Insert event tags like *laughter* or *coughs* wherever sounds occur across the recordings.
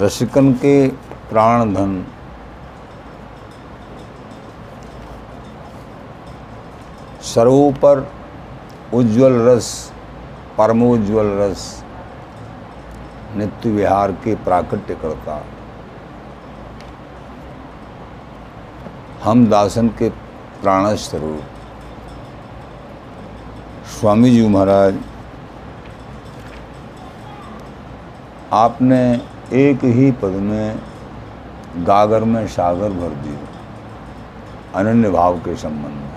रसिकन के प्राण धन सर्वोपर उज्जवल रस परमोज्वल रस, नित्य विहार के प्राकट्य करता हम दासन के प्राण स्वरूप स्वामी जी महाराज, आपने एक ही पद में गागर में सागर भर दिया अनन्य भाव के संबंध में।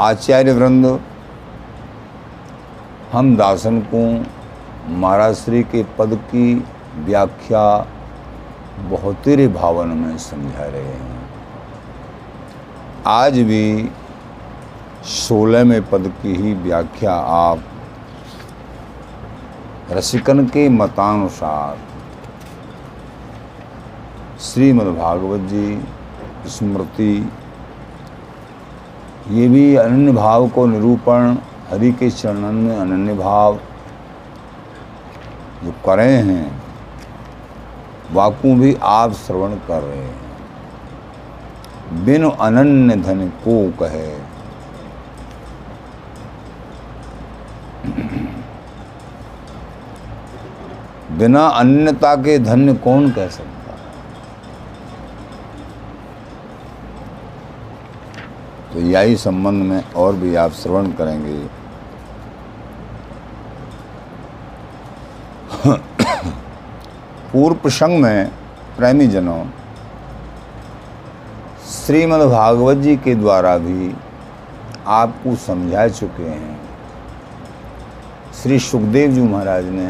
आचार्य वृंद, हम दासन को महाराज श्री के पद की व्याख्या बहुत ही भावन में समझा रहे हैं। आज भी सोलह में पद की ही व्याख्या आप रसिकन के मतानुसार। श्रीमद्भागवत जी, स्मृति, ये भी अनन्य भाव को निरूपण, हरि के चरणन में अनन्य भाव जो करे हैं, वाकू भी आप श्रवण कर रहे हैं। बिन अनन्य धन को कहे। बिना अन्यता के धन्य कौन कह सकता? तो यही संबंध में और भी आप श्रवण करेंगे। पूर्व प्रसंग में प्रेमी जनों श्रीमद् भागवत जी के द्वारा भी आपको समझा चुके हैं। श्री सुखदेव जी महाराज ने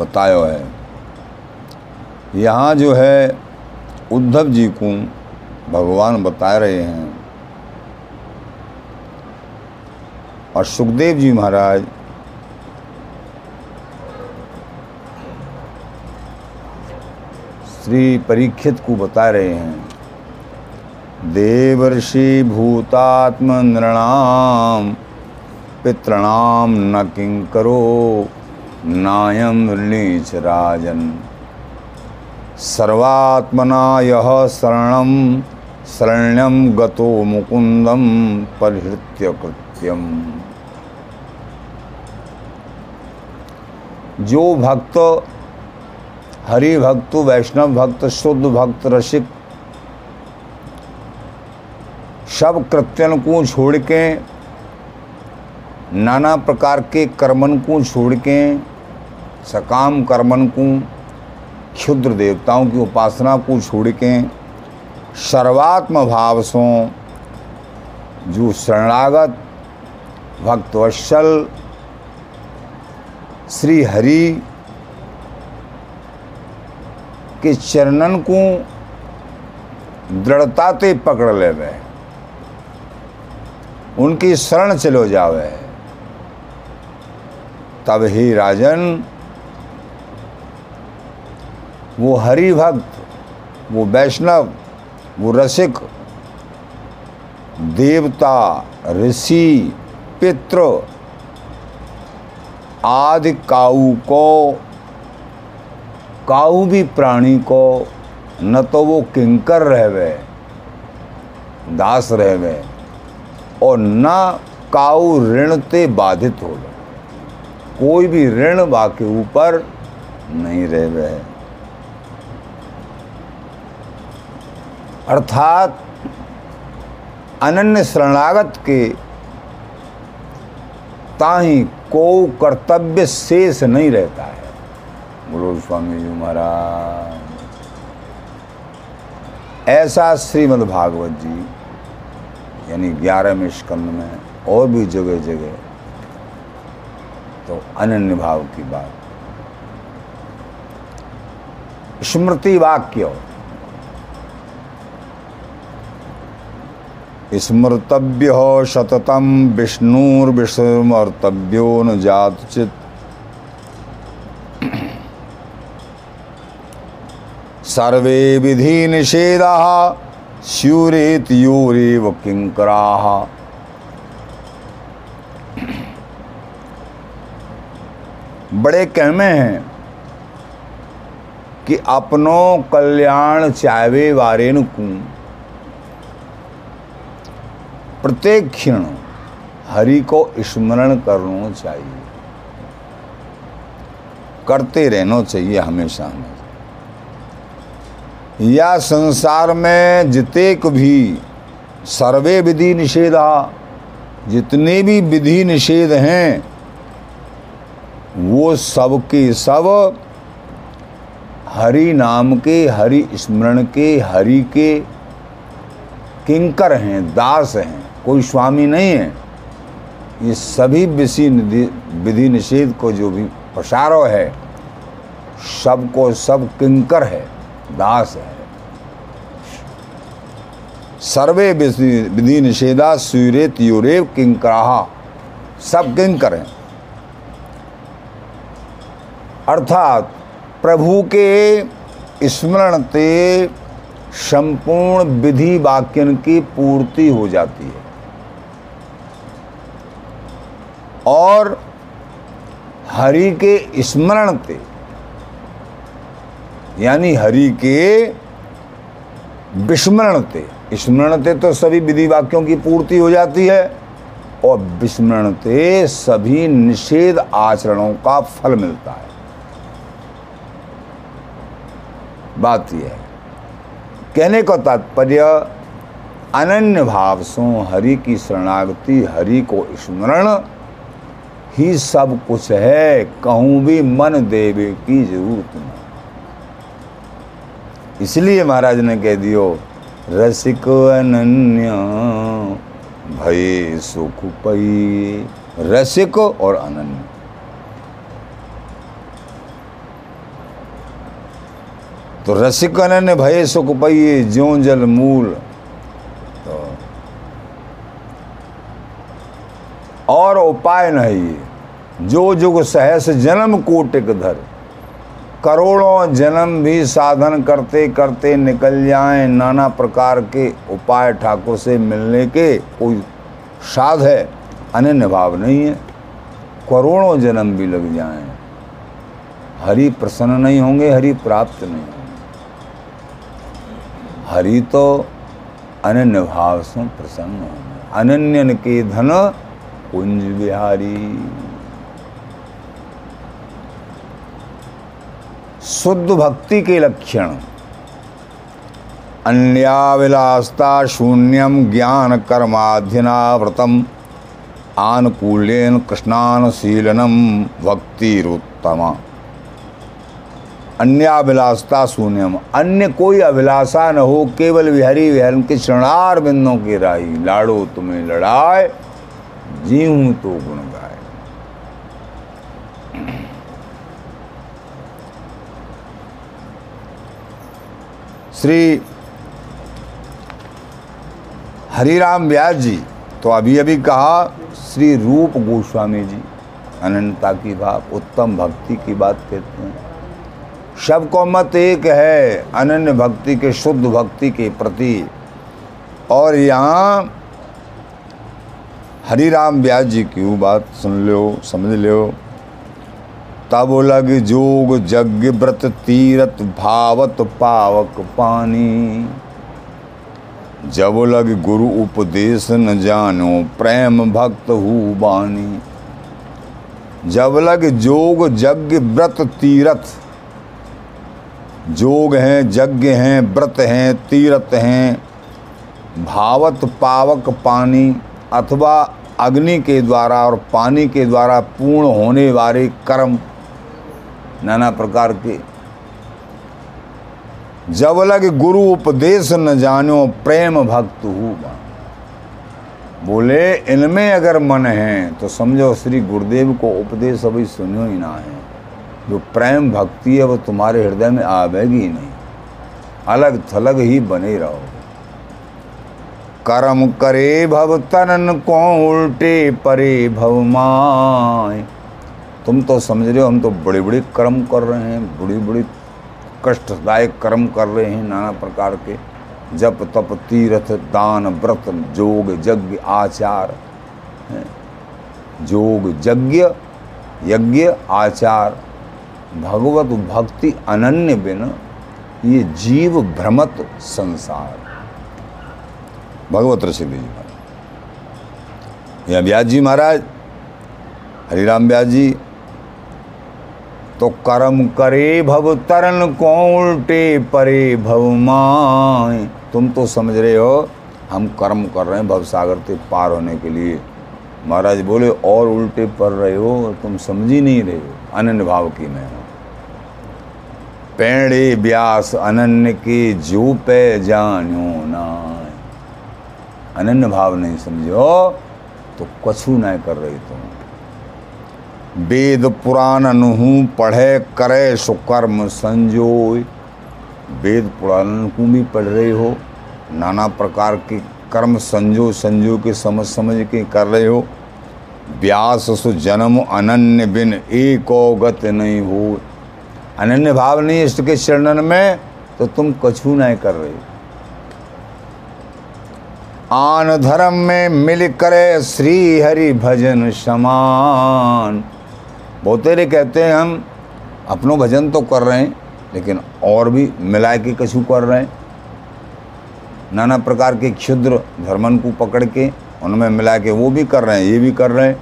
बताया है। यहाँ जो है, उद्धव जी को भगवान बता रहे हैं। और सुखदेव जी महाराज, श्री परीक्षित को बता रहे हैं। देवर्षि भूतात्म नृणाम पितृणाम न किंकरो नायम नीच राजन सर्वात्मना यह शरणम शरण्यम गतो मुकुंदम परिहृत्य कृत्यम। जो भक्त हरि भक्त वैष्णव भक्त, शुद्ध भक्त, रसिक सब कृत्यन को छोड़ के नाना प्रकार के कर्मन को छोड़ के सकाम कर्मन को क्षुद्र देवताओं की उपासना को छोड़ के सर्वात्म भाव से जो शरणागत, भक्तवत्सल श्री हरि के चरणन को दृढ़ता ते पकड़ लेवे। उनकी शरण चलो जावे। तब ही राजन। वो हरि भक्त, वो वैष्णव, वो रसिक, देवता, ऋषि, पितृ, आदि काऊ को, काऊ भी प्राणी को न तो वो किंकर रहवे, दास रहवे, और न काऊ ऋण ते बाधित हो कोई भी ऋण बाके ऊपर नहीं रहवे है अर्थात अनन्य शरणागत के ताही को कर्तव्य शेष नहीं रहता है। बोलो स्वामी जी महाराज, ऐसा श्रीमद् भागवत जी, यानी ग्यारहवें स्कंद में और भी जगह जगह तो अनन्य भाव की बात। स्मृति वाक्य। स्मर्तव्य सततम विष्णुर्विस्मर्तव्यो न जातचित सर्वे विधि निषेधा स्यूरेत योरेव किंकरा बड़े कहमे हैं कि अपनो कल्याण चाहवे वारेन को। प्रत्येक क्षण हरि को स्मरण करना चाहिए। करते रहना चाहिए हमेशा हमें या संसार में जितेक भी सर्वे विधि निषेधा, जितने भी विधि निषेध हैं वो सब के सब हरि नाम के, हरि स्मरण के, हरि के किंकर हैं, दास हैं, कोई स्वामी नहीं है। ये सभी विधि विधि निषेध को जो भी प्रसारो है, सबको सब किंकर है, दास है। सर्वे विधि निषेधा सूर्य त्योरेव किंकराहा, सब किंकर हैं। अर्थात प्रभु के स्मरण ते संपूर्ण विधि वाक्यन की पूर्ति हो जाती है। और हरि के स्मरण ते यानी हरि के विस्मरण ते स्मरण ते तो सभी विधि वाक्यों की पूर्ति हो जाती है, और विस्मरण से सभी निषेध आचरणों का फल मिलता है। बात यह है। कहने का तात्पर्य, अनन्य भाव सो हरि की शरणागति, हरि को स्मरण, ही सब कुछ है, कहूँ भी मन देवे की ज़रूरत नहीं इसलिए महाराज ने कह दियो, रसिक अनन्य, भय सुख पई। रसिक और अनन्य। तो रसिक अनन्य भय सुख पई ज्यो जल मूल। तो और उपाय नहीं। जो जुग सहस जन्म कोटिक धर। करोड़ों जन्म भी साधन करते करते निकल जाएँ नाना प्रकार के उपाय ठाकुर से मिलने के कोई साध है अनन्य भाव नहीं है। करोड़ों जन्म भी लग जाएँ। हरि प्रसन्न नहीं होंगे, हरि प्राप्त नहीं हरि तो अनन्य भाव से प्रसन्न। होंगे अनन्यन के धन कुंज बिहारी शुद्ध भक्ति के लक्षण। अन्याविलासता शून्यम ज्ञान कर्माध्यनाव्रतम आनुकूल्यन कृष्णानुशीलनम भक्तिरुत्तमा। अन्याभिलाषता शून्यम। अन्य कोई अभिलाषा न हो, केवल विहरी विहरन के शरणार बिंदों की राही। लाड़ो, तुम्हें लड़ाए जीव तो गुण गाय श्री हरिराम व्यास जी तो अभी अभी कहा, श्री रूप गोस्वामी जी अनंतता की बात, उत्तम भक्ति की बात कहते हैं। सबको मत एक है, अनन्य भक्ति के, शुद्ध भक्ति के प्रति। और यहाँ हरिराम व्यास जी की बात सुन लो, समझ लो। तब लग जोग जग व्रत तीरथ भावत पावक पानी। जब लग गुरु उपदेश न जानो, प्रेम भक्त हु बानी। जब लग जोग यज्ञ व्रत तीरथ जोग हैं, यज्ञ हैं, व्रत हैं, तीरथ हैं, भावत पावक पानी अथवा अग्नि के द्वारा और पानी के द्वारा पूर्ण होने वाले कर्म नाना प्रकार के। जब लग गुरु उपदेश न जानो, प्रेम भक्त हूँ बोले, इनमें अगर मन है तो समझो श्री गुरुदेव को उपदेश अभी सुनो ही ना है। जो प्रेम भक्ति है वो तुम्हारे हृदय में आवेगी नहीं। अलग थलग ही बने रहो। कर्म करे भव तनन को उल्टे परे भव माए। तुम तो समझ रहे हो हम तो बड़े बड़े कर्म कर रहे हैं बड़ी बड़ी कष्टदायक कर्म कर रहे हैं नाना प्रकार के। जप, तप, तीर्थ, दान, व्रत, जोग, यज्ञ, आचार जोग, यज्ञ यज्ञ, आचार। भगवत भक्ति अनन्य बिन, ये जीव भ्रमत संसार। भगवत ऋषि जी महाराज। यहाँ व्यास जी महाराज, हरिराम व्यास जी तो कर्म करे भव तरन को उल्टे परे भव माए। तुम तो समझ रहे हो, हम कर्म कर रहे हैं भव सागर से पार होने के लिए। महाराज बोले, और उल्टे पड़ रहे हो, तुम समझ ही नहीं रहे हो, अनन्य भाव की मैं पेड़े व्यास अनन्य के जो पे जानो ना अनन्य भाव नहीं समझो तो कछु नहीं कर रही तुम। वेद पुराण अनुहू पढ़े करे सुकर्म संजोय। वेद पुराण को भी पढ़ रहे हो, नाना प्रकार के कर्म संजो संजो के समझ समझ के कर रहे हो। व्यास सु जन्म अनन्य बिन एक गत नहीं हो अनन्य भाव नहीं इष्ट के चरणन में तो तुम कछु नहीं कर रहे आन धर्म में मिल करे श्री हरि भजन समान। बहुतेरे कहते हैं हम, अपनों भजन तो कर रहे हैं, लेकिन और भी मिला के कछु कर रहे हैं। नाना प्रकार के क्षुद्र धर्मन को पकड़ के, उनमें मिला के वो भी कर रहे हैं, ये भी कर रहे हैं।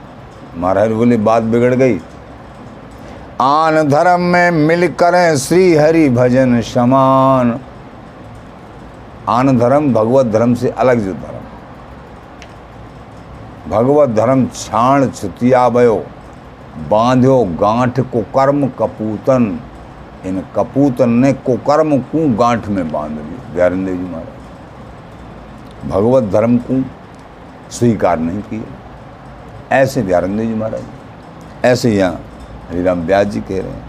महाराज बोले, बात बिगड़ गई। आन धर्म में मिल करें श्री हरि भजन समान। आन धर्म भगवत धर्म से अलग जो धर्म। भगवत धर्म छाण छुतिया बयो बांध्यो गांठ को कर्म कपूतन। इन कपूतन ने कुकर्म को गांठ में बाँध ली दयानंद जी महाराज। भगवत धर्म को? स्वीकार नहीं किया। ऐसे व्यारंदे जी महाराज। ऐसे यहाँ हरिराम व्यास जी कह रहे हैं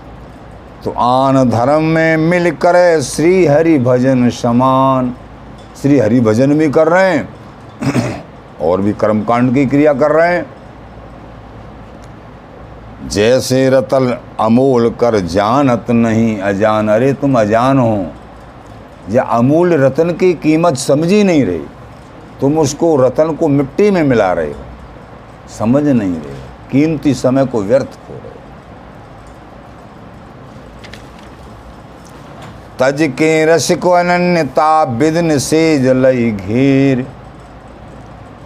तो आन धर्म में मिल करे श्री हरि भजन समान। श्री हरि भजन भी कर रहे हैं, *clears throat* और भी कर्मकांड की क्रिया कर रहे हैं। जैसे रतल अमोल कर जानत नहीं अजान, अरे तुम अजान हो, या अमूल्य रतन की कीमत समझ ही नहीं रही, तुम उसको रतन को मिट्टी में मिला रहे हो, समझ नहीं रहे कीमती समय को व्यर्थ हो रहे तज के रस को अनन्यता विदन से जलई घेर।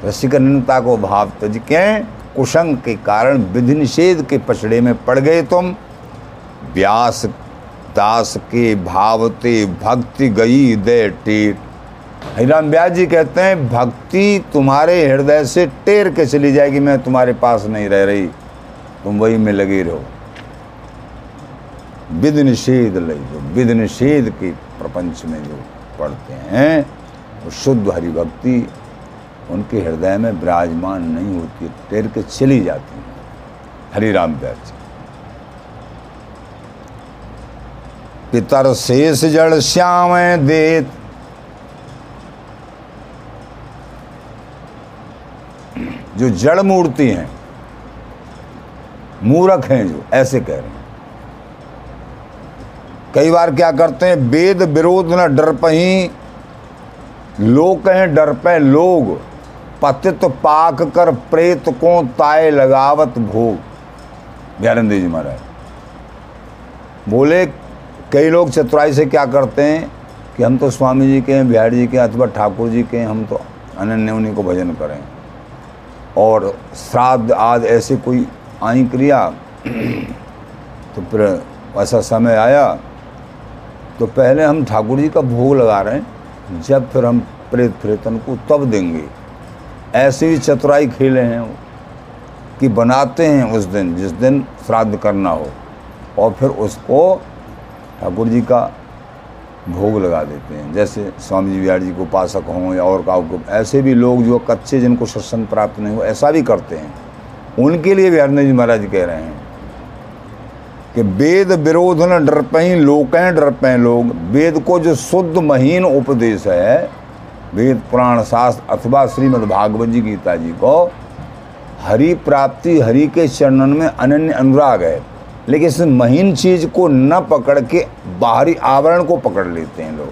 रसिक अनन्यता को भाव तज के कुशंग के कारण विधि निषेध के पछड़े में पड़ गए तुम। व्यास, दास के भावते भक्ति गई दे टेट हरिराम व्यास जी कहते हैं, भक्ति तुम्हारे हृदय से टेर के चली जाएगी, मैं तुम्हारे पास नहीं रह रही। तुम वही में लगे रहो। विध निषेध जो विध निषेध के प्रपंच में जो पढ़ते हैं, वो शुद्ध हरि भक्ति उनके हृदय में विराजमान नहीं होती टेर के चली जाती है। हरिराम व्यास जी। पितर शेष जड़ श्याम देत। जो जड़ मूर्ति हैं, मूरख हैं जो, ऐसे कह रहे हैं। कई बार क्या करते हैं, वेद विरोध न डर पही लोग कहें डर पे लोग, पतित पाक कर प्रेत को ताए लगावत भोग। दयानंद जी महाराज, बोले कई लोग चतुराई से क्या करते हैं कि हम तो स्वामी जी के हैं, बिहार जी के हैं, अथवा ठाकुर जी के हैं, हम तो अनन्य उन्हीं को भजन करें। और श्राद्ध आदि ऐसे कोई आई क्रिया तो फिर ऐसा समय आया तो पहले हम ठाकुर जी का भोग लगा रहे हैं, जब फिर हम प्रेत प्रेतन को तब देंगे। ऐसे ही चतुराई खेले हैं कि बनाते हैं उस दिन, जिस दिन श्राद्ध करना हो, और फिर उसको ठाकुर जी का भोग लगा देते हैं। जैसे स्वामी जी बिहार जी को उपासक हों या और का ऐसे भी लोग जो कच्चे जिनको सत्संग प्राप्त नहीं हो, ऐसा भी करते हैं। उनके लिए बिहार जी महाराज कह रहे हैं कि वेद विरोध न डर पें लोकें डर पें लोग। वेद को जो शुद्ध महीन उपदेश है, वेद पुराण शास्त्र अथवा श्रीमद् भागवत जी गीता जी को, हरि प्राप्ति, हरि के चरणन में अनन्य अनुराग है। लेकिन इस महीन चीज़ को न पकड़ के बाहरी आवरण को पकड़ लेते हैं लोग।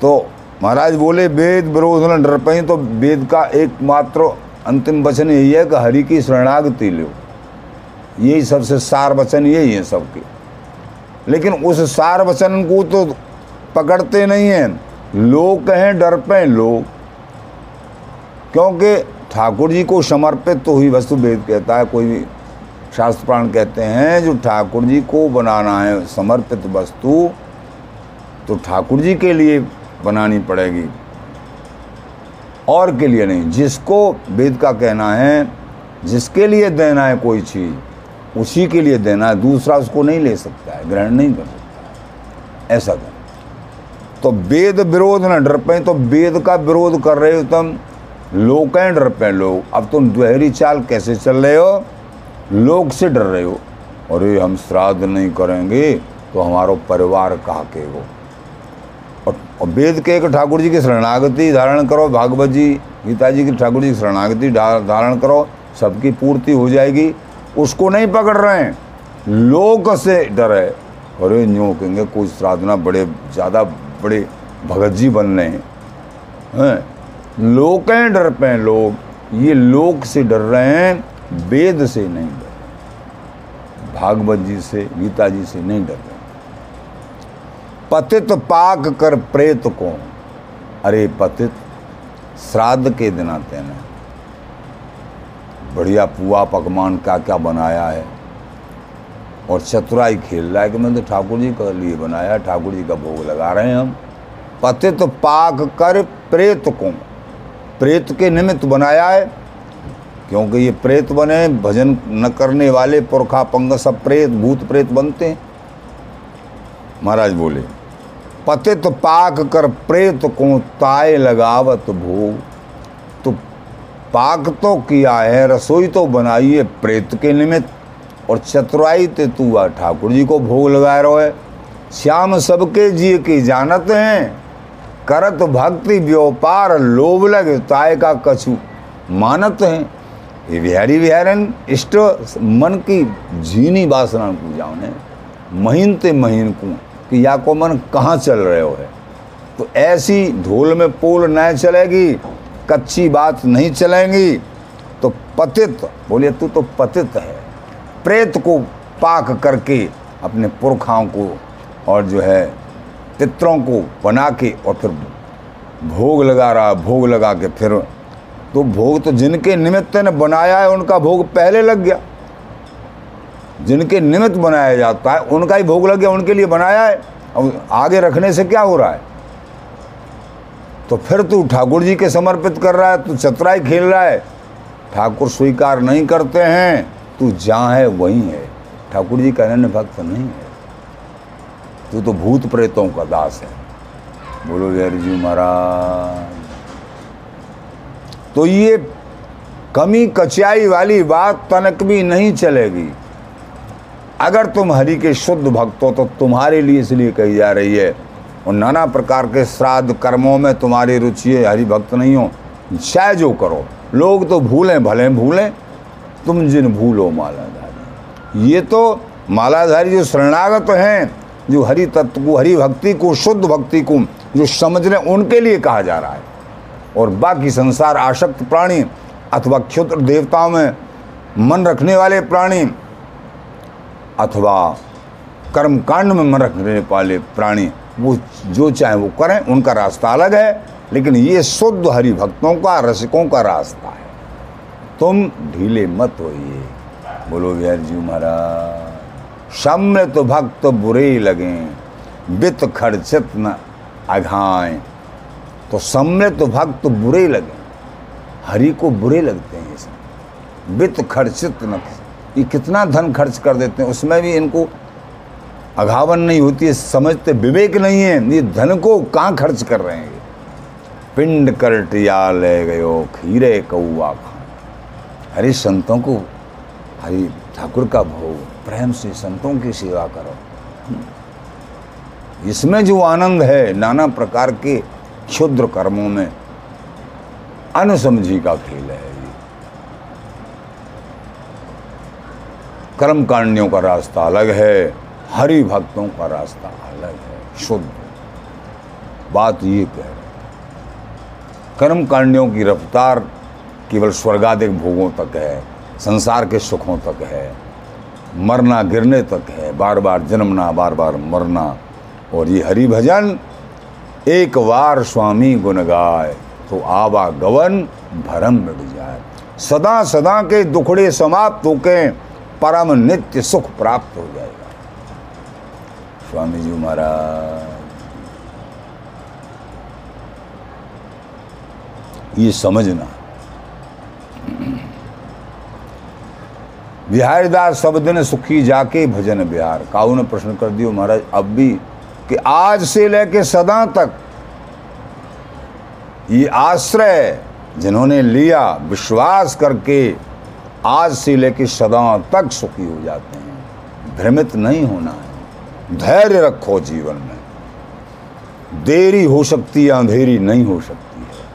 तो महाराज बोले, वेद विरोध न डर पाई तो वेद का एकमात्र अंतिम वचन यही है कि हरि की शरणागति लो। यही सबसे सार वचन यही है सबके। लेकिन उस सार वचन को तो पकड़ते नहीं हैं। लोग कहें, डर पे लोग। क्योंकि ठाकुर जी को समर्पित तो हुई वस्तु वेद कहता है, कोई भी शास्त्र प्राण कहते हैं, जो ठाकुर जी को बनाना है समर्पित वस्तु तो ठाकुर जी के लिए बनानी पड़ेगी। और के लिए नहीं, जिसको वेद का कहना है, जिसके लिए देना है कोई चीज़ उसी के लिए देना है, दूसरा उसको नहीं ले सकता है, ग्रहण नहीं कर सकता ऐसा कर। तो वेद विरोध न डर पे तो वेद का विरोध कर रहे हो तुम। लोग डर पे लोग। अब तुम दोहरी चाल कैसे चल रहे हो? लोग से डर रहे हो। अरे, हम श्राद्ध नहीं करेंगे तो हमारा परिवार कहा के वो और वेद के एक ठाकुर जी की शरणागति धारण करो, भागवत जी, गीता जी की ठाकुर जी की शरणागति धारण करो, सबकी पूर्ति हो जाएगी। उसको नहीं पकड़ रहे हैं। लोग से डर है। अरे न्यू कहेंगे कुछ साधना बड़े, ज़्यादा बड़े भगत जी बन रहे हैं। लोग कहें डर पे लोग। ये लोग से डर रहे हैं, वेद से नहीं डर भागवत जी से, गीता जी से नहीं डर रहे। पतित पाक कर प्रेत को अरे पतित श्राद्ध के दिन आते हैं बढ़िया पुआ पकवान क्या क्या बनाया है। और चतुराई खेल रहा है कि मैं तो ठाकुर जी के लिए बनाया, ठाकुर जी का भोग लगा रहे हैं हम। पतित पाक कर प्रेत को, प्रेत के निमित्त बनाया है। क्योंकि ये प्रेत बने, भजन न करने वाले पुरखा पंग सब प्रेत, भूत प्रेत बनते हैं। महाराज बोले पतित पाक कर प्रेत को ताय लगावत भो तो पाक तो किया है, रसोई तो बनाई है प्रेत के निमित्त। और चतुराई ते तू ठाकुर जी को भोग लगाए रहो है। श्याम सबके जी की जानत हैं। करत भक्ति व्यापार, लोभ लग ताय का कछु मानत हैं। ये बिहारी बिहारन, इष्ट मन की झीनी वासना पूजा उन्हें महीन ते महीन को, कि या को मन कहाँ चल रहे हो है। तो ऐसी ढोल में पोल न चलेगी कच्ची बात नहीं चलेंगी तो पतित, बोलिए, तू तो पतित है। प्रेत को पाक करके अपने पुरखाओं को और जो है पितरों को बना के और फिर भोग लगा रहा, भोग लगा के फिर तो भोग तो जिनके निमित्त ने बनाया है, उनका भोग पहले लग गया। जिनके निमित्त बनाया जाता है, उनका ही भोग लग गया, उनके लिए बनाया है। अब आगे रखने से क्या हो रहा है? तो फिर तू ठाकुर जी के समर्पित कर रहा है, तू चतुराई खेल रहा है। ठाकुर स्वीकार नहीं करते हैं, तू जहाँ है वहीं है। ठाकुर जी का अन्य भक्त नहीं है। तू तो भूत प्रेतों का दास है। बोलो बिहारी जी महाराज। तो ये कमी कचाई वाली बात तनक भी नहीं चलेगी। अगर तुम हरि के शुद्ध भक्त हो तो तुम्हारे लिए इसलिए कही जा रही है और नाना प्रकार के श्राद्ध कर्मों में तुम्हारी रुचि है हरि भक्त नहीं हो। चाहे जो करो। लोग तो भूलें, भले भूलें। तुम जिन भूलो मालाधारी ये तो मालाधारी जो शरणागत हैं, जो हरि तत्व को, हरि भक्ति को, शुद्ध भक्ति को, जो समझ रहे उनके लिए कहा जा रहा है। और बाकी संसार आसक्त प्राणी अथवा क्षुद्र देवताओं में मन रखने वाले प्राणी अथवा कर्म कांड में मन रखने वाले प्राणी वो जो चाहे वो करें, उनका रास्ता अलग है, लेकिन ये शुद्ध हरि भक्तों का, रसिकों का रास्ता है। तुम ढीले मत होइए। बोलो बिहार जी महाराज सम्मित भक्त बुरे लगे। वित्त खर्चित न अघाएँ तो सम्मित भक्त बुरे लगे। हरि को बुरे लगते हैं ये वित्त खर्चित न, ये कितना धन खर्च कर देते हैं, उसमें भी इनको अघावन नहीं होती है, समझते विवेक नहीं है। ये धन को कहाँ खर्च कर रहे हैं? पिंड करटिया ले गयो, खीरे कौआ खा हरे संतों को, हरि ठाकुर का भोग, प्रेम से संतों की सेवा करो। इसमें जो आनंद है, नाना प्रकार के क्षुद्र कर्मों में, अनुसमझी का खेल है ये। कर्म कांडियों का रास्ता अलग है हरि भक्तों का रास्ता अलग है, शुद्ध बात ये कह रहे कर्म कांडियों की रफ्तार केवल स्वर्गाधिक भोगों तक है, संसार के सुखों तक है, मरना गिरने तक है बार बार जन्मना बार बार मरना, और ये हरि भजन एक बार स्वामी गुण गाय तो आवागवन भरम मिट जाए। सदा सदा के दुखड़े समाप्त होके परम नित्य सुख प्राप्त हो जाएगा। स्वामी जी महाराज। ये समझना। बिहारीदास सब दिन सुखी जाके भजन बिहार। काऊ ने प्रश्न कर दियो, महाराज, अब भी कि आज से लेके सदा तक ये आश्रय जिन्होंने लिया, विश्वास करके आज से लेके सदा तक सुखी हो जाते हैं। भ्रमित नहीं होना है। धैर्य रखो जीवन में। देरी हो सकती है, अंधेरी नहीं हो सकती है।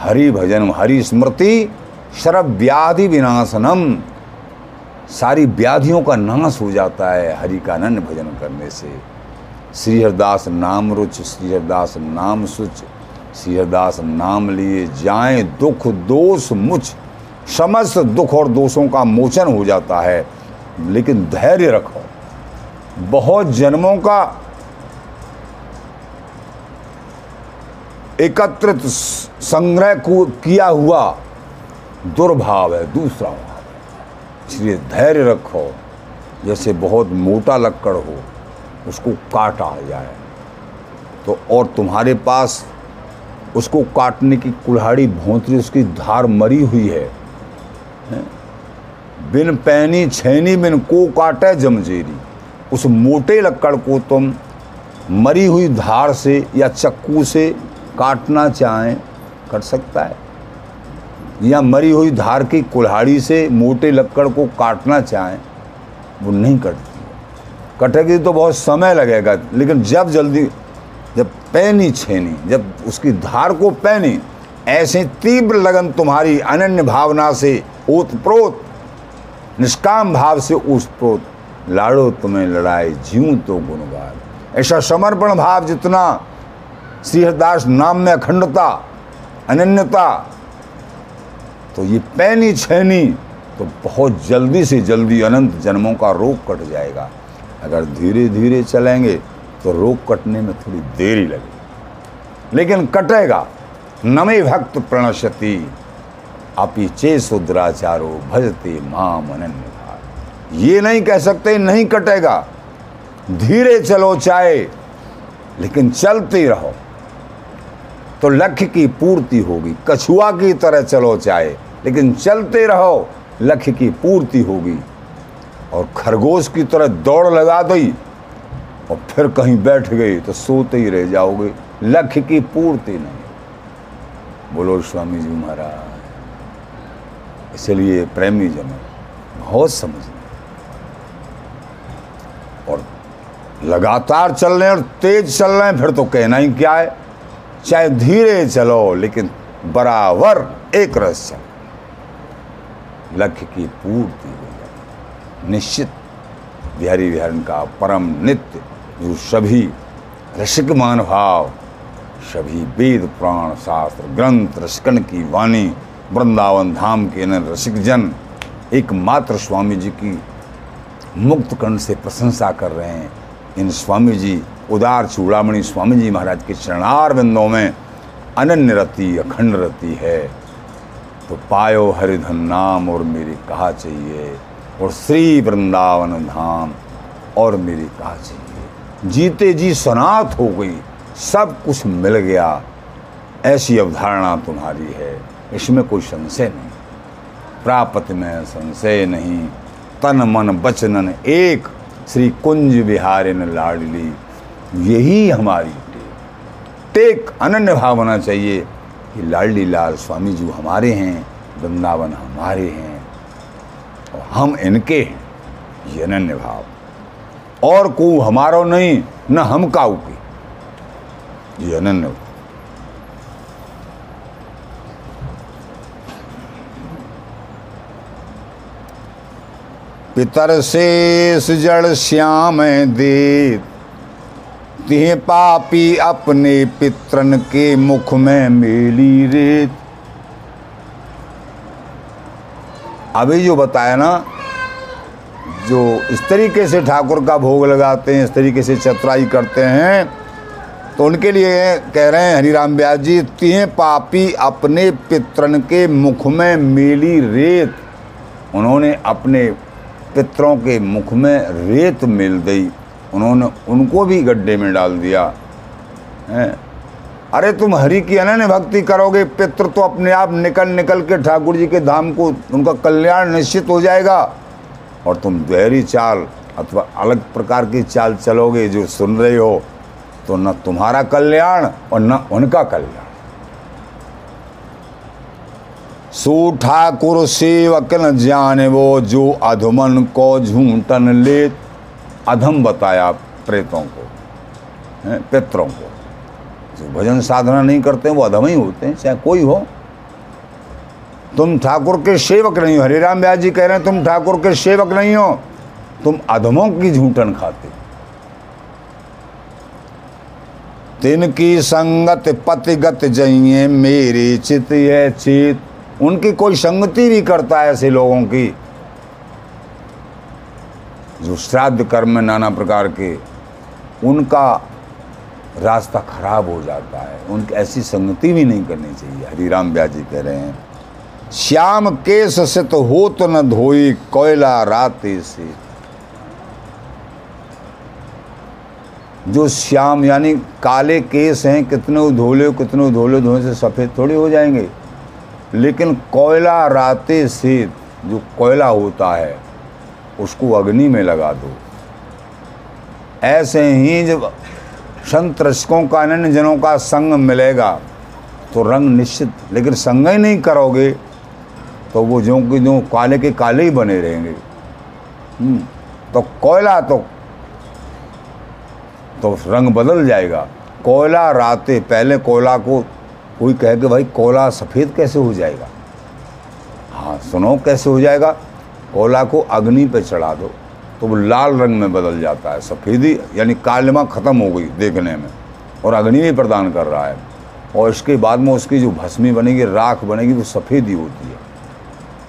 हरि भजन हरि स्मृति शरब व्याधि विनाशनम, सारी व्याधियों का नाश हो जाता है हरि का अनन्य भजन करने से। श्री हरदास नाम रुच श्री हरदास नाम सुच श्री हरदास नाम लिए जाएँ, दुख दोष मुझ समस्त दुख और दोषों का मोचन हो जाता है। लेकिन धैर्य रखो। बहुत जन्मों का एकत्रित संग्रह किया हुआ दुर्भाव है दूसरा भाव इसलिए धैर्य रखो जैसे बहुत मोटा लक्कड़ हो उसको काटा जाए। तो और तुम्हारे पास उसको काटने की कुल्हाड़ी भोंतरी उसकी धार मरी हुई है, है? बिन पैनी छैनी बिन को काटे जमजेरी उस मोटे लक्कड़ को तुम मरी हुई धार से या चक्कू से काटना चाहें, कर सकता है। या मरी हुई धार की कुल्हाड़ी से मोटे लक्कड़ को काटना चाहें, वो नहीं कटती कटेगी तो बहुत समय लगेगा, लेकिन जब जल्दी, जब पैनी छेनी, जब उसकी धार को पैनी, ऐसे तीव्र लगन तुम्हारी अनन्य भावना से ओतप्रोत निष्काम भाव से उस प्रोत लाड़ो तुम्हें लड़ाई जीव तो गुणगान ऐसा समर्पण भाव जितना श्रीहरदास नाम में अखंडता, अनन्यता तो ये पैनी छैनी तो बहुत जल्दी से जल्दी अनंत जन्मों का रोग कट जाएगा। अगर धीरे धीरे चलेंगे तो रोग कटने में थोड़ी देरी लगेगी। लेकिन कटेगा, नमे भक्त प्रणशति अपी चे सुद्राचारो भजते माम अनन्य ये नहीं कह सकते, नहीं कटेगा। धीरे चलो चाहे, लेकिन चलते रहो। तो लक्ष्य की पूर्ति होगी, कछुआ की तरह चलो चाहे, लेकिन चलते रहो लक्ष्य की पूर्ति होगी। और खरगोश की तरह दौड़ लगा दी और फिर कहीं बैठ गई तो सोते ही रह जाओगे लक्ष्य की पूर्ति नहीं। बोलो, स्वामी जी महाराज। इसलिए प्रेमी जन बहुत समझना और लगातार चल रहे हैं और तेज चल रहे हैं, फिर तो कहना ही क्या है? चाहे धीरे चलो, लेकिन बराबर एक रस चलो लक्ष्य की पूर्ति हो जाए। निश्चित, बिहारी विहरण का परम नित्य, जो सभी रसिक मान भाव सभी वेद पुराण शास्त्र ग्रंथ, रसकन की वाणी वृंदावन धाम के न रसिक जन एकमात्र स्वामी जी की मुक्त कर्ण से प्रशंसा कर रहे हैं। इन स्वामी जी उदार चूड़ामणि स्वामी जी महाराज के चरणार बिंदों में अनन्य रति, अखंड रति है। तो पायो हरिधन नाम और मेरी कहा चाहिए, और श्री वृंदावन धाम और मेरी कहा चाहिए। जीते जी सनात हो गई, सब कुछ मिल गया, ऐसी अवधारणा तुम्हारी है। इसमें कोई संशय नहीं। प्राप्त में संशय नहीं। तन मन बचनन एक श्री कुंज बिहारिन लाडली। यही हमारी टेक। अनन्य भाव होना चाहिए कि लाडली लाल स्वामी जी हमारे हैं, वृंदावन हमारे हैं, और हम इनके हैं, ये अनन्य भाव। और को हमारो नहीं, न हम काऊ के ये अनन्य भाव पितर शेष जड़ श्याम दे तिह पापी अपने पितरन के मुख में मेली रेत। अभी जो बताया ना, जो इस तरीके से ठाकुर का भोग लगाते हैं, इस तरीके से चतुराई करते हैं तो उनके लिए कह रहे हैं, हरिराम व्यास जी, तिह पापी अपने पितरन के मुख में मेली रेत। उन्होंने अपने पितरों के मुख में रेत मिल गई। उन्होंने उनको भी गड्ढे में डाल दिया। है? अरे तुम हरि की अनन्य भक्ति करोगे, पितृ तो अपने आप निकल निकल के ठाकुर जी के धाम को, उनका कल्याण निश्चित हो जाएगा। और तुम गहरी चाल अथवा अलग प्रकार की चाल चलोगे, जो सुन रहे हो तो न तुम्हारा कल्याण और न उनका कल्याण। सो ठाकुर सेवक न जाने वो जो अधमन को झूठन ले अधम बताया प्रेतों को हैं, पितरों को। जो भजन साधना नहीं करते वो अधम ही होते हैं चाहे कोई हो। तुम ठाकुर के सेवक नहीं हो। हरिराम व्यास जी कह रहे हैं तुम ठाकुर के सेवक नहीं हो। तुम अधमों की झूठन खाते तिनकी संगत पतिगत जइए मेरे चित है चित। उनकी कोई संगति भी करता है ऐसे लोगों की? जो श्राद्ध कर्म में नाना प्रकार के, उनका रास्ता खराब हो जाता है। उनकी ऐसी संगति भी नहीं करनी चाहिए। हरिराम व्यास जी कह रहे हैं, श्याम केस से तो हो तो न धोई कोयला राते से। जो श्याम, यानी काले केस हैं, कितने धोले कितने धोले धोए से सफ़ेद थोड़ी हो जाएँगे। लेकिन कोयला राते से जो कोयला होता है उसको अग्नि में लगा दो। ऐसे ही जब संत रसिकों का अनन्य जनों का संग मिलेगा तो रंग निश्चित। लेकिन संग ही नहीं करोगे तो वो जो कि जो काले के काले ही बने रहेंगे। हम्म, तो कोयला तो तो रंग बदल जाएगा। कोयला राते पहले कोयला को कोई कहे कि भाई कोला सफ़ेद कैसे हो जाएगा? हाँ सुनो कैसे हो जाएगा? कोला को अग्नि पे चढ़ा दो तो वो लाल रंग में बदल जाता है, सफ़ेदी यानी कालिमा ख़त्म हो गई देखने में, और अग्नि भी प्रदान कर रहा है। और इसके बाद में उसकी जो भस्मी बनेगी, राख बनेगी, वो सफ़ेदी होती है।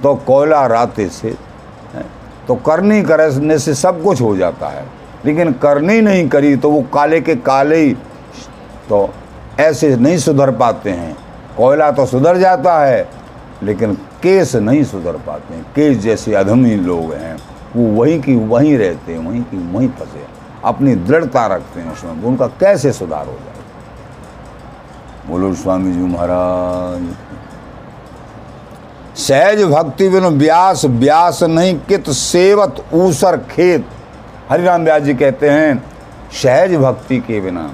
तो कोयला राते से तो करनी करने से सब कुछ हो जाता है। लेकिन करनी नहीं करी तो वो काले के काले ही तो ऐसे नहीं सुधर पाते हैं। कोयला तो सुधर जाता है, लेकिन केस नहीं सुधर पाते हैं। केस जैसे अधमी लोग हैं, वो वहीं की वहीं रहते हैं, वहीं की वहीं फंसे अपनी दृढ़ता रखते हैं उसमें उनका कैसे सुधार हो जाए? बोलो स्वामी जी महाराज। सहज भक्ति बिन व्यास व्यास नहीं कित सेवत ऊसर खेत। हरिराम व्यास जी कहते हैं, सहज भक्ति के बिना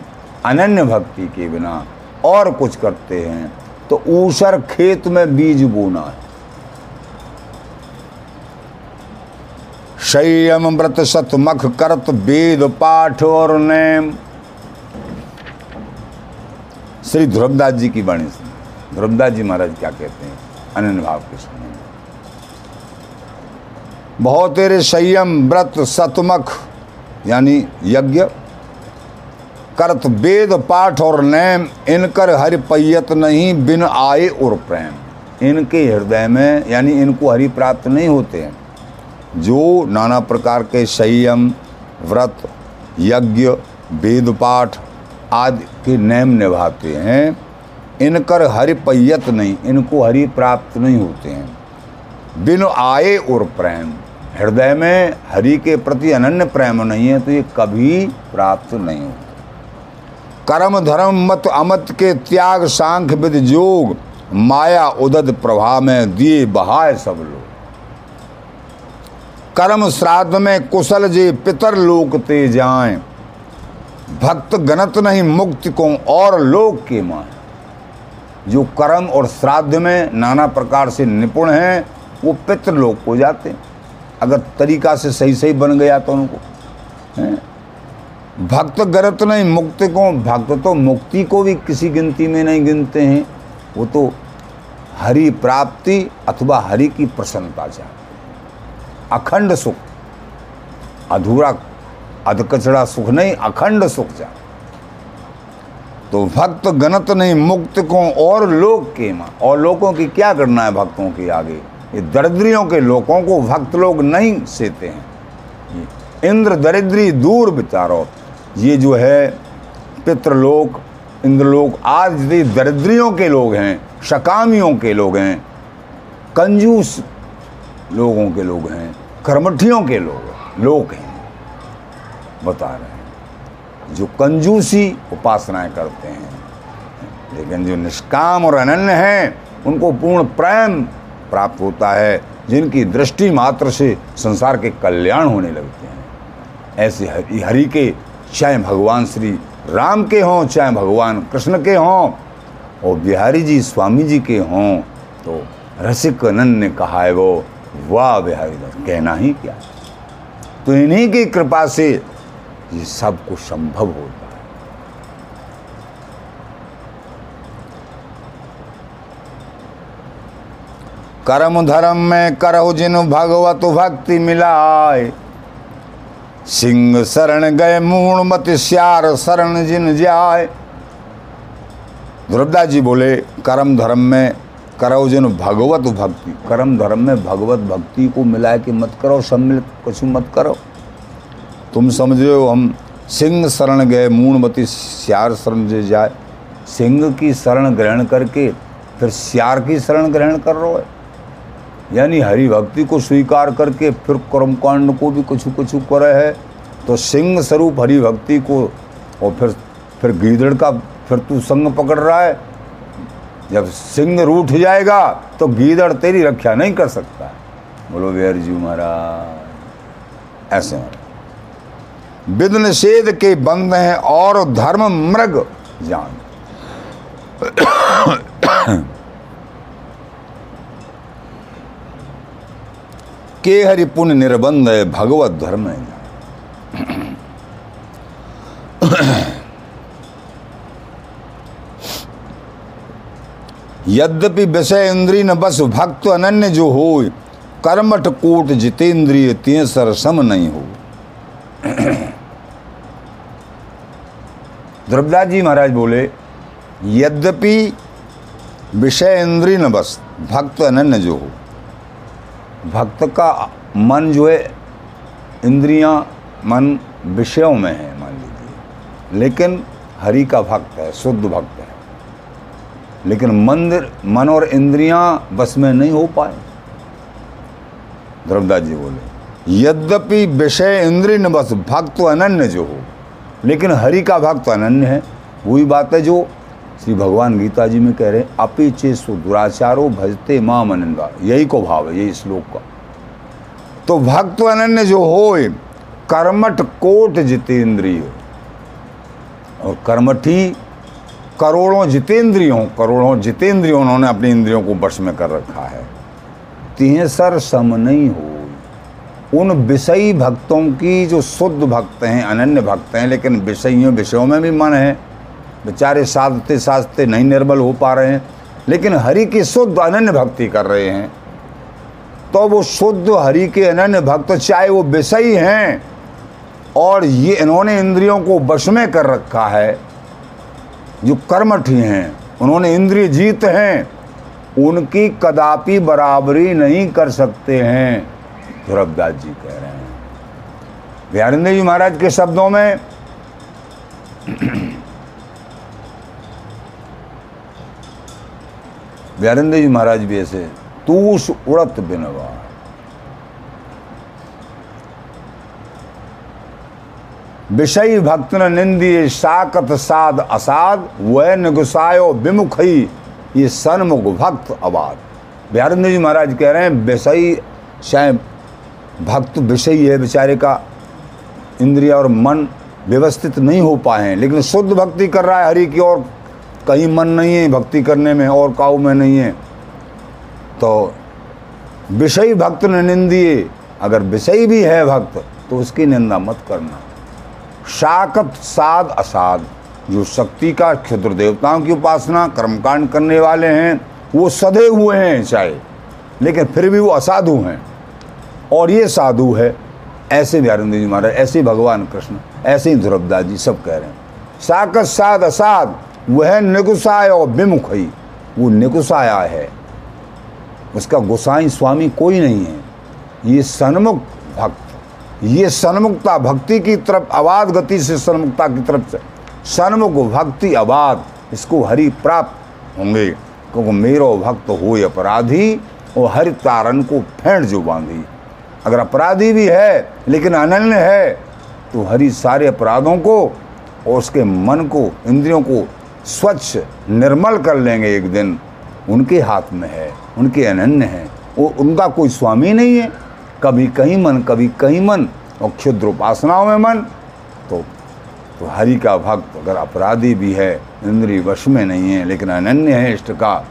अनन्य भक्ति के बिना और कुछ करते हैं तो ऊसर खेत में बीज बोना है। संयम व्रत सतमख करत वेद पाठ और नेम। श्री ध्रुवदास जी की वाणी से ध्रुवदास जी महाराज क्या कहते हैं? अनन्य भाव के समय बहुत तेरे संयम व्रत सतमख यानी यज्ञ करत वेद पाठ और नैम, इनकर हरि पैयत नहीं बिन आए और प्रेम। इनके हृदय में, यानी इनको हरि प्राप्त नहीं होते हैं। जो नाना प्रकार के संयम, व्रत, यज्ञ, वेद पाठ आदि के नेम निभाते हैं, इनकर हरि पैयत नहीं, इनको हरि प्राप्त नहीं होते हैं। बिन आए और प्रेम। हृदय में हरि के प्रति अनन्य प्रेम नहीं है तो ये कभी प्राप्त नहीं होते। कर्म धर्म मत अमत के त्याग सांख्य विद जोग, माया उदत प्रभा में दिए बहाय सब लोग। कर्म श्राद्ध में कुशल जे पितर लोक ते जाए। भक्त गणत नहीं मुक्ति को और लोक के माए। जो कर्म और श्राद्ध में नाना प्रकार से निपुण हैं, वो पितृलोक को जाते हैं। अगर तरीका से सही सही बन गया तो उनको भक्त गरत नहीं, मुक्त को, भक्त तो मुक्ति को भी किसी गिनती में नहीं गिनते हैं। वो तो हरि प्राप्ति अथवा हरि की प्रसन्नता चाहते अखंड सुख, अधूरा अधकचड़ा सुख नहीं, अखंड सुख चाहते तो भक्त गणत नहीं, मुक्त को और लोग के माँ, और लोगों की क्या करना है भक्तों के आगे? ये दरिद्रियों के लोगों को भक्त लोग नहीं सेते हैं। इंद्र दरिद्री दूर बिचारो ये जो है पितृलोक, इंद्रलोक, आज भी दरिद्रियों के लोग हैं, शकामियों के लोग हैं, कंजूस लोगों के लोग हैं, कर्मठियों के लोग लोग हैं। बता रहे हैं, जो कंजूसी उपासनाएँ करते हैं, लेकिन जो निष्काम और अनन्य हैं, उनको पूर्ण प्रेम प्राप्त होता है, जिनकी दृष्टि मात्र से संसार के कल्याण होने लगते हैं। ऐसे हरि के चाहे भगवान श्री राम के हों, चाहे भगवान कृष्ण के हों, और बिहारी जी, स्वामी जी के हों तो रसिक नंद ने कहा है वो, वाह बिहारी दास, कहना ही क्या तो इन्हीं की कृपा से ये सब कुछ संभव होता है। कर्म धर्म में करहु जिन भगवत भक्ति मिलाए सिंह शरण गए, मूण मत श्यार शरण जिन जाए। ध्रुवदास जी बोले, कर्म धर्म में करो जिन भगवत भक्ति, कर्म धर्म में भगवत भक्ति को मिला के मत करो, सम्मिलित कुछ मत करो। तुम समझ रहे हो, हम सिंह शरण गए मूणमती श्यार शरण जे जाए। सिंह की शरण ग्रहण करके फिर श्यार की शरण ग्रहण कर रहे हो। यानी हरि भक्ति को स्वीकार करके फिर कर्मकांड को भी कुछ कुछ करे है तो सिंह स्वरूप हरि भक्ति को, और फिर फिर गीदड़ का, फिर तू संग पकड़ रहा है। जब सिंह रूठ जाएगा तो गीदड़ तेरी रक्षा नहीं कर सकता। बोलो, वीर जी महाराज, ऐसे विद निषेध के बंद हैं और धर्म मृग जान। के हरि पुण्य निर्बंध है, भगवत धर्म है। यद्यपि विषय इंद्रिय न, बस भक्त अनन्य जो हो कर्मठ कोट जितेंद्रिय ते सर सम नहीं हो। ध्रुवदास जी महाराज बोले, यद्यपि विषय इंद्रिय न, बस भक्त अनन्य जो हो। भक्त का मन जो है, इंद्रियाँ, मन विषयों में है, मान लीजिए। लेकिन हरि का भक्त है, शुद्ध भक्त है। लेकिन मंदिर, मन और इंद्रियाँ बस में नहीं हो पाए। ध्रुवदास जी बोले, यद्यपि विषय इंद्रिय बस, भक्त अनन्य जो हो, लेकिन हरि का भक्त अनन्य है। वही बात है जो श्री भगवान गीता जी में कह रहे हैं, अपी चेसु दुराचारो भजते माँ मनंदा यही को भाव है, यही श्लोक का। तो भक्त अनन्य जो हो कर्मठ कोट जितेंद्रिय। और कर्मठी करोड़ों जितेंद्रियों करोड़ों जितेंद्रियों उन्होंने अपनी इंद्रियों को वश में कर रखा है। तिहसर सम नहीं हो उन विषयी भक्तों की जो शुद्ध भक्त हैं, अनन्य भक्त हैं, लेकिन विषयों विषयों में भी मन है। बेचारे साधते साधते नहीं निर्बल हो पा रहे हैं, लेकिन हरि की शुद्ध अनन्य भक्ति कर रहे हैं। तो वो शुद्ध हरि के अनन्य भक्त चाहे वो विषयी हैं, और ये इन्होंने इंद्रियों को वश में कर रखा है। जो कर्मठी हैं उन्होंने इंद्रिय जीत हैं, उनकी कदापि बराबरी नहीं कर सकते हैं ध्रुवदास जी कह रहे हैं। बिहारिंद्र जी महाराज के शब्दों में बिहारिंद्र जी महाराज भी ऐसे तूष उड़त बिनवा विषय भक्त न निंदिए साकत साध असाध वह विमुख विमुखई, ये सन्मुख भक्त अबाद बिहारिंद्र जी महाराज कह रहे हैं, विषयी चाहे भक्त विषयी है बेचारे का, इंद्रिया और मन व्यवस्थित नहीं हो पाए हैं, लेकिन शुद्ध भक्ति कर रहा है हरि की और कहीं मन नहीं है भक्ति करने में और काऊ में नहीं है। तो विषयी भक्त ने निंदिए। अगर विषयी भी है भक्त तो उसकी निंदा मत करना। शाकत साध असाध। जो शक्ति का क्षुद्र देवताओं की उपासना, कर्मकांड करने वाले हैं, वो सधे हुए हैं चाहे। लेकिन फिर भी वो असाधु हैं। और ये साधु है। ऐसे ध्यानंद जी महाराज, ऐसे भगवान कृष्ण, ऐसे ही ध्रुवदास जी सब कह रहे हैं। साकत साध असाध। वह निगुसाय और विमुख ही। वो निगुसाया है। उसका गुसाई स्वामी कोई नहीं है। ये सन्मुख भक्त, ये सन्मुखता भक्ति की तरफ़ आवाज़ गति से सन्मुखता की तरफ़ से, सन्मुख भक्ति आवाज़ इसको हरि प्राप्त होंगे। क्योंकि मेरो भक्त हो अपराधी और हरि तारण को फेंट जो बांधी। अगर अपराधी भी है, लेकिन अनन्य है तो हरि सारे अपराधों को और उसके मन को, इंद्रियों को स्वच्छ, निर्मल कर लेंगे एक दिन। उनके हाथ में है, उनके अनन्य है। वो, उनका कोई स्वामी नहीं है। कभी कहीं मन, कभी कहीं मन, और क्षुद्र उपासनाओं में मन। तो तो हरि का भक्त अगर अपराधी भी है, इंद्रिय वश में नहीं है, लेकिन अनन्य है इष्ट का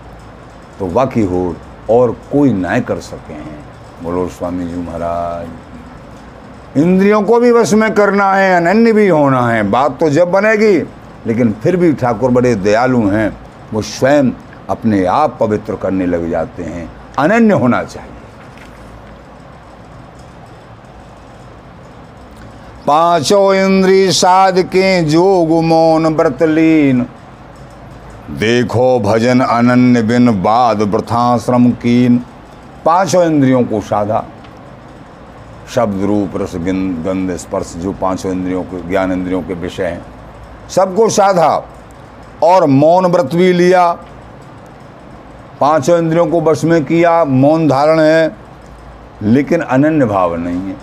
तो वाकई हो, और कोई न्याय कर सके हैं। बोलो स्वामी जी महाराज। इंद्रियों को भी वश में करना है, अनन्य भी होना है। बात तो जब बनेगी लेकिन फिर भी ठाकुर बड़े दयालु हैं, वो स्वयं अपने आप पवित्र करने लग जाते हैं। अनन्य होना चाहिए। पाँचों इंद्री साध के जोग मौन व्रतलीन देखो भजन अनन्य बिन बाद वृथाश्रम कीन। पाँचों इंद्रियों को साधा। शब्द रूप रस गंध, स्पर्श, जो पाँचों इंद्रियों के, ज्ञान इंद्रियों के विषय हैं। सबको साधा। और मौन व्रत भी लिया। पाँचों इंद्रियों को वश में किया। मौन धारण है, लेकिन अनन्य भाव नहीं है।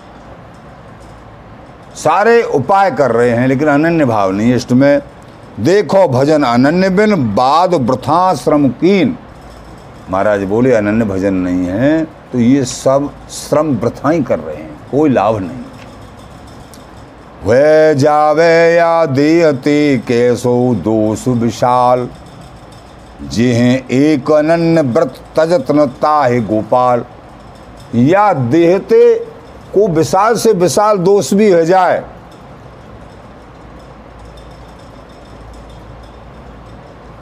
सारे उपाय कर रहे हैं, लेकिन अनन्य भाव नहीं है। इष्ट में, देखो भजन अनन्य बिन, बाद वृथा श्रम कीन। महाराज बोले, अनन्य भजन नहीं है तो ये सब श्रम वृथा ही कर रहे हैं, कोई लाभ नहीं। वह जावे या देहते कैसो दोष विशाल। जिह एक अनन्य व्रत तजतन ताहे गोपाल। या देहते को विशाल से विशाल दोष भी हो जाए।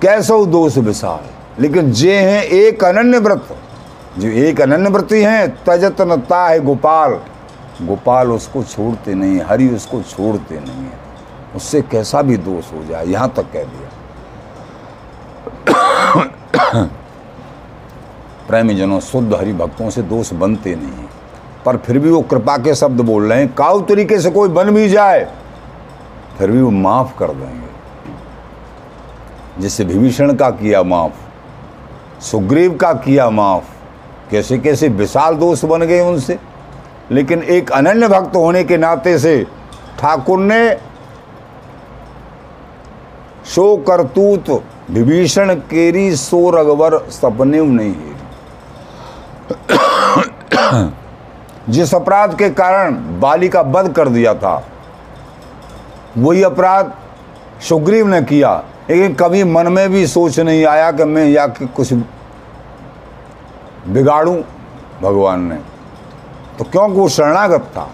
कैसो दोष विशाल। लेकिन जे हैं एक अनन्य व्रत, जो एक अनन्य व्रति हैं तजतनता है गोपाल। गोपाल उसको छोड़ते नहीं हरि उसको छोड़ते नहीं है। उससे कैसा भी दोष हो जाए, यहाँ तक कह दिया। *coughs* प्रेमी जनों शुद्ध हरि भक्तों से दोष बनते नहीं हैं। पर फिर भी वो कृपा के शब्द बोल रहे हैं काउ तरीके से कोई बन भी जाए, फिर भी वो माफ़ कर देंगे। जिससे विभीषण का किया माफ़, सुग्रीव का किया माफ़ कैसे कैसे विशाल दोष बन गए उनसे। लेकिन एक अनन्य भक्त होने के नाते से ठाकुर ने शो करतूत विभीषण, केरी सो रगवर सपने नहीं हेरी जिस अपराध के कारण बाली का कर दिया था, वही अपराध सुग्रीव ने किया। लेकिन कभी मन में भी सोच नहीं आया कि मैं या कि कुछ बिगाड़ूं भगवान ने। तो क्योंकि वो शरणागत था?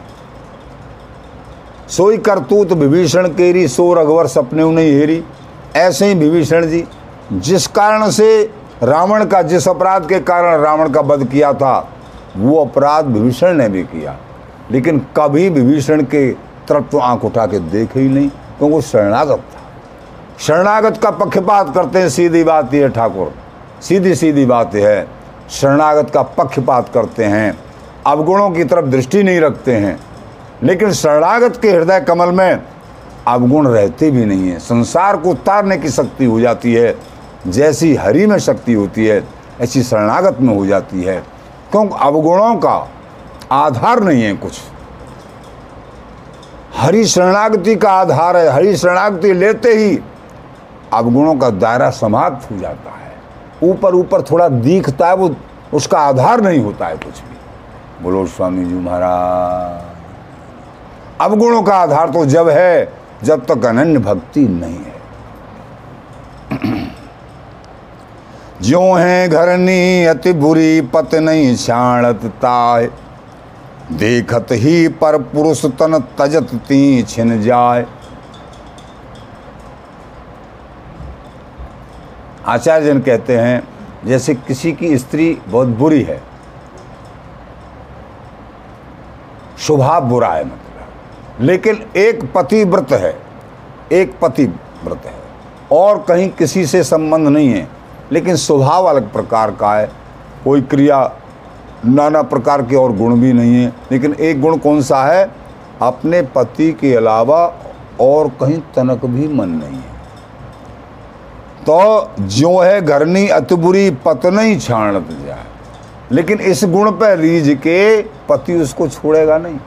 सोई करतूत विभीषण केरी, सो रघुवर सपने नहीं हेरी। ऐसे ही विभीषण जी, जिस कारण से रावण का, जिस अपराध के कारण रावण का वध किया था, वो अपराध विभीषण ने भी किया। लेकिन कभी विभीषण के तरफ़ तो आँख उठा के देखे ही नहीं, क्योंकि वो शरणागत था। शरणागत का पक्षपात करते हैं, सीधी बात यह ठाकुर। सीधी सीधी बात है, शरणागत का पक्षपात करते हैं। अवगुणों की तरफ़ दृष्टि नहीं रखते हैं। लेकिन शरणागत के हृदय कमल में अवगुण रहते भी नहीं है। संसार को उतारने की शक्ति हो जाती है। जैसी हरि में शक्ति होती है, ऐसी शरणागत में हो जाती है। क्योंकि अवगुणों का आधार नहीं है कुछ। हरि शरणागति का आधार है। हरि शरणागति लेते ही अवगुणों का दायरा समाप्त हो जाता है। ऊपर ऊपर थोड़ा दिखता है, वो उसका आधार नहीं होता है कुछ भी। बोलो स्वामी जी महाराज अवगुणों का आधार तो जब है, जब तक अनन्य भक्ति नहीं है। *clears throat* जो है घरनी अति बुरी, पत नहीं छाणत ताय देखत ही पर पुरुष तन तजत ती छिन जाए। आचार्य जन कहते हैं, जैसे किसी की स्त्री बहुत बुरी है स्वभाव बुरा है मतलब। लेकिन एक पति व्रत है, एक पति व्रत है। और कहीं किसी से संबंध नहीं है, लेकिन स्वभाव अलग प्रकार का है। कोई क्रिया नाना प्रकार के और गुण भी नहीं है, लेकिन एक गुण कौन सा है? अपने पति के अलावा और कहीं तनक भी मन नहीं है। तो जो है घरनी अतबुरी पतनई छाणत जाए। लेकिन इस गुण पर रीझ के पति उसको छोड़ेगा नहीं।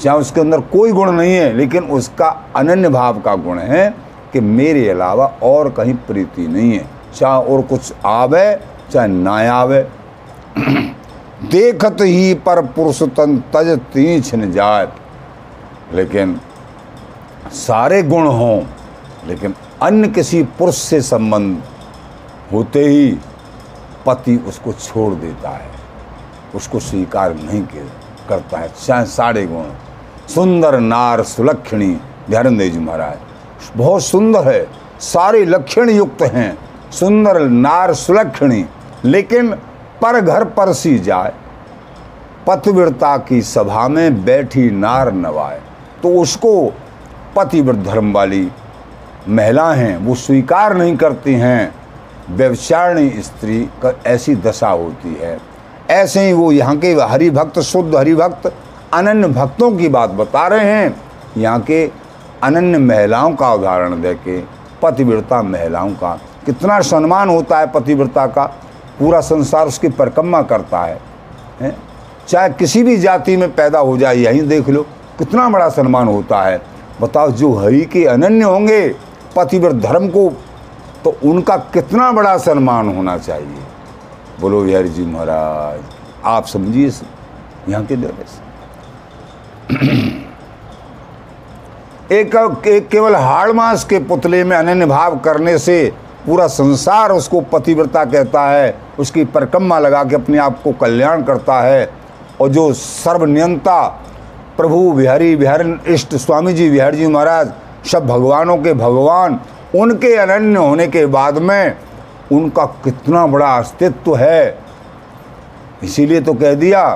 चाहे उसके अंदर कोई गुण नहीं है, लेकिन उसका अनन्य भाव का गुण है कि मेरे अलावा और कहीं प्रीति नहीं है। चाहे और कुछ आवे, चाहे ना आवे। *clears throat* देखत ही पर पुरुष तन तज तीछ न जाए लेकिन सारे गुण हों, लेकिन अन्य किसी पुरुष से संबंध होते ही पति उसको छोड़ देता है, उसको स्वीकार नहीं करता है। चाहे सारे गुण। सुंदर नार सुलक्षणी ध्यान जी महाराज। बहुत सुंदर है। सारे लक्षण युक्त हैं। सुंदर नार सुलक्षणी। लेकिन पर घर पर सी जाए। पतिव्रता की सभा में बैठी नार नवाए। तो उसको पतिव्रत धर्म वाली महिला हैं, वो स्वीकार नहीं करती हैं। व्यवचारणी स्त्री का ऐसी दशा होती है। ऐसे ही वो यहाँ के हरिभक्त शुद्ध हरिभक्त अनन्य भक्तों की बात बता रहे हैं। यहाँ के अनन्य महिलाओं का उदाहरण दे के पतिव्रता महिलाओं का। कितना सम्मान होता है पतिव्रता का। पूरा संसार उसकी परिक्रमा करता है, है? चाहे किसी भी जाति में पैदा हो जाए यहीं देख लो कितना बड़ा सम्मान होता है। बताओ जो हरि के अनन्य होंगे पतिव्रत धर्म को तो उनका कितना बड़ा सम्मान होना चाहिए? बोलो बिहारी जी महाराज आप समझिए यहाँ के दौरे *clears throat* एक, एक केवल हाड़ मास के पुतले में अनन्य भाव करने से पूरा संसार उसको पतिव्रता कहता है उसकी परिक्रमा लगा के अपने आप को कल्याण करता है और जो सर्वनियंता प्रभु बिहारी बिहार इष्ट स्वामी जी बिहारी जी महाराज सब भगवानों के भगवान उनके अनन्य होने के बाद में उनका कितना बड़ा अस्तित्व है। इसीलिए तो कह दिया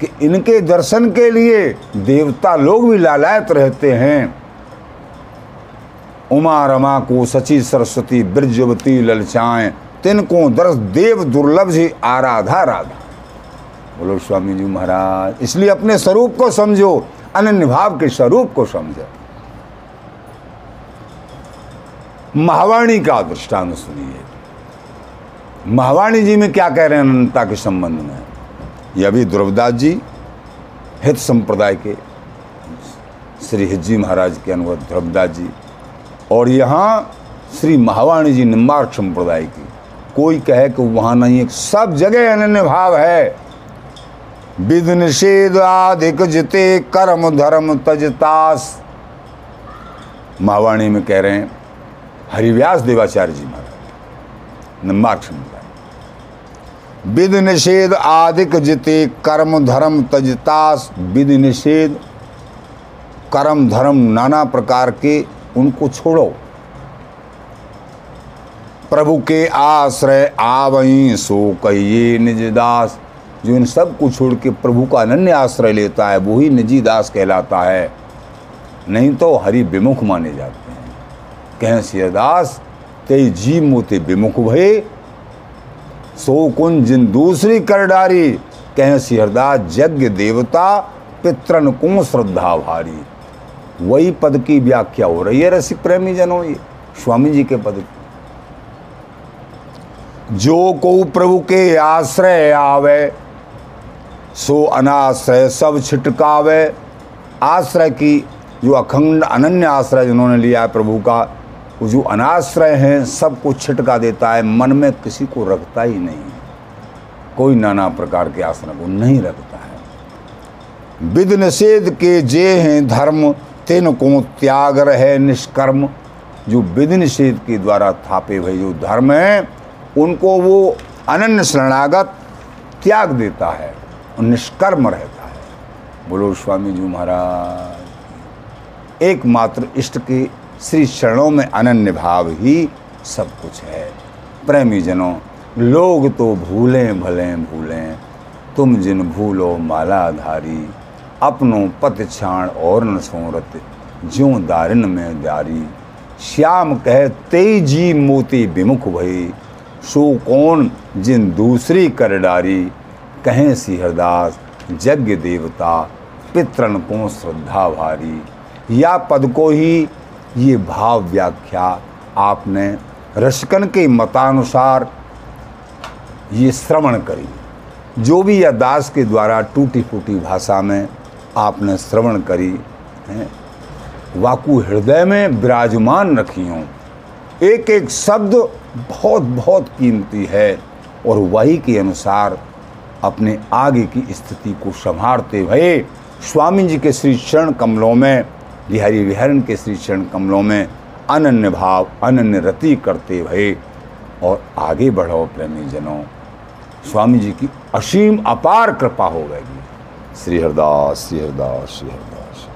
कि इनके दर्शन के लिए देवता लोग भी लालायत रहते हैं। उमा, रमा को सची सरस्वती, ब्रजवती, ललचाएँ, तिनको दर्श देव दुर्लभ जी आराधा राधा। बोलो, स्वामी जी महाराज, इसलिए अपने स्वरूप को समझो, अनन्य भाव के स्वरूप को समझो। महावाणी का दृष्टांत सुनिए महावाणी जी में क्या कह रहे हैं अनंतता के संबंध में? यह भी द्रवदास जी, हित संप्रदाय के, श्री हिज्जी महाराज के अनुगत द्रवदास जी, और यहाँ श्री महावाणी जी निम्बार्क संप्रदाय की। कोई कहे कि वहाँ नहीं है सब जगह अनन्य भाव है। विध निषेध आधिक जिते, कर्म धर्म तजतास महावाणी में कह रहे हैं हरिव्यास देवाचार्य जी महाराज। निम्बार्क संप्रदाय विध निषेध आदिक जिते कर्म धर्म तजतास विध निषेध, कर्म धर्म नाना प्रकार के उनको छोड़ो। प्रभु के आश्रय आवई, सो कहिए निज दास। जो इन सबको छोड़ के प्रभु का अनन्य आश्रय लेता है वही निजी दास कहलाता है। नहीं तो हरि विमुख माने जाते। कहें सियदास ते जी मोते विमुख भये। सो कुन जिन दूसरी कर डारी कह सिहरदास यज्ञ देवता, पितरन को श्रद्धा भारी। वही पद की व्याख्या हो रही है रसिक प्रेमी जनों ये, स्वामी जी के पद की। जो को प्रभु के आश्रय आवे, सो अनाश्रय सब छिटकावे। आश्रय की, जो अखंड अनन्य आश्रय जिन्होंने लिया है प्रभु का वो जो अनाश्रय हैं सबको छिटका देता है, मन में किसी को रखता ही नहीं कोई नाना प्रकार के आश्रय को नहीं रखता है। विध निषेध के जे हैं धर्म, तिन को त्याग रहे निष्कर्म। जो विध निषेध के द्वारा थापे हुए जो धर्म है, उनको वो अनन्य शरणागत त्याग देता है और निष्कर्म रहता है। बोलो, स्वामी जी महाराज, एकमात्र इष्ट के श्री चरणों में अनन्य भाव ही सब कुछ है। प्रेमी जनों लोग तो भूलें भले भूलें। तुम जिन भूलो मालाधारी, अपनों पत छाण और न सोरत, ज्यों दारिन में दारी। श्याम कह तेज़ी मोती विमुख भई, सो कौन जिन दूसरी कर डारी। कहें सिहरदास, यज्ञ देवता पितरन को श्रद्धा भारी। या पद को ही ये भाव व्याख्या आपने रशकन के मतानुसार ये श्रवण करी। जो भी यह दास के द्वारा टूटी फूटी भाषा में आपने श्रवण करी है, वाकु हृदय में विराजमान रखी हूँ। एक एक शब्द बहुत बहुत कीमती है और वही के अनुसार अपने आगे की स्थिति को संभालते हुए स्वामी जी के श्री चरण कमलों में बिहारी विहरण के श्री चरण कमलों में अनन्य भाव, अनन्य रति करते भय और आगे बढ़ो प्रेमी जनों स्वामी जी की असीम अपार कृपा हो गएगी श्री हरदास श्री हरदास श्री हरदास।